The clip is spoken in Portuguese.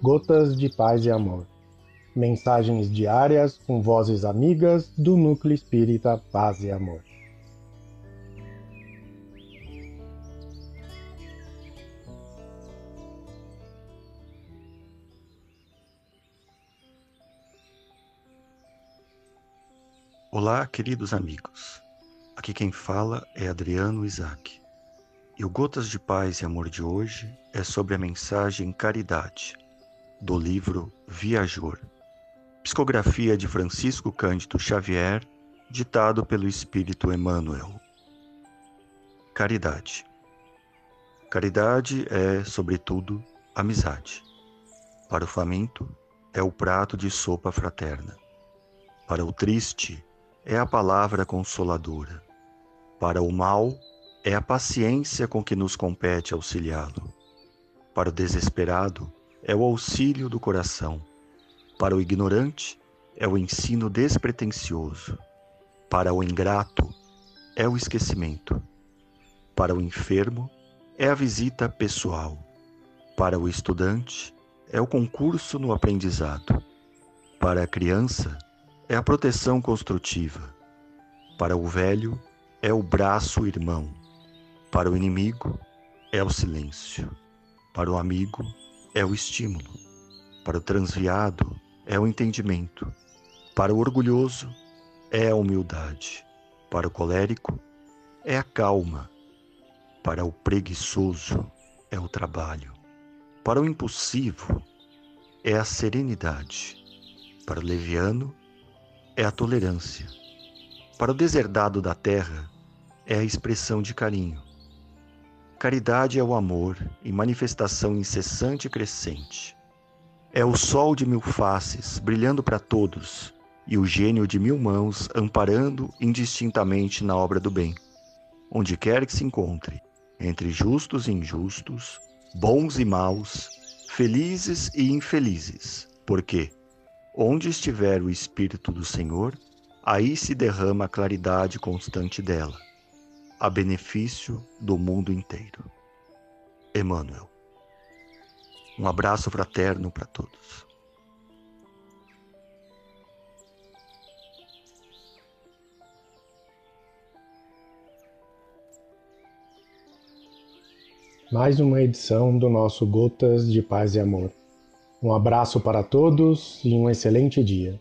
Gotas de Paz e Amor. Mensagens diárias com vozes amigas do Núcleo Espírita Paz e Amor. Olá, queridos amigos. Aqui quem fala é Adriano Isaac. E o Gotas de Paz e Amor de hoje é sobre a mensagem Caridade, do livro Viajor, psicografia de Francisco Cândido Xavier, ditado pelo Espírito Emmanuel. Caridade. Caridade é, sobretudo, amizade. Para o faminto, é o prato de sopa fraterna. Para o triste, é a palavra consoladora. Para o mal, é a paciência com que nos compete auxiliá-lo. Para o desesperado, é o auxílio do coração. Para o ignorante, é o ensino despretensioso. Para o ingrato, é o esquecimento. Para o enfermo, é a visita pessoal. Para o estudante, é o concurso no aprendizado. Para a criança, é a proteção construtiva. Para o velho, é o braço irmão. Para o inimigo, é o silêncio. Para o amigo, é o estímulo. Para o transviado, é o entendimento. Para o orgulhoso, é a humildade. Para o colérico, é a calma. Para o preguiçoso, é o trabalho. Para o impulsivo, é a serenidade. Para o leviano, é a tolerância. Para o deserdado da terra, é a expressão de carinho. Caridade é o amor em manifestação incessante e crescente. É o sol de mil faces brilhando para todos e o gênio de mil mãos amparando indistintamente na obra do bem, onde quer que se encontre, entre justos e injustos, bons e maus, felizes e infelizes, porque, onde estiver o Espírito do Senhor, aí se derrama a claridade constante dela a benefício do mundo inteiro. Emmanuel. Um abraço fraterno para todos. Mais uma edição do nosso Gotas de Paz e Amor. Um abraço para todos e um excelente dia.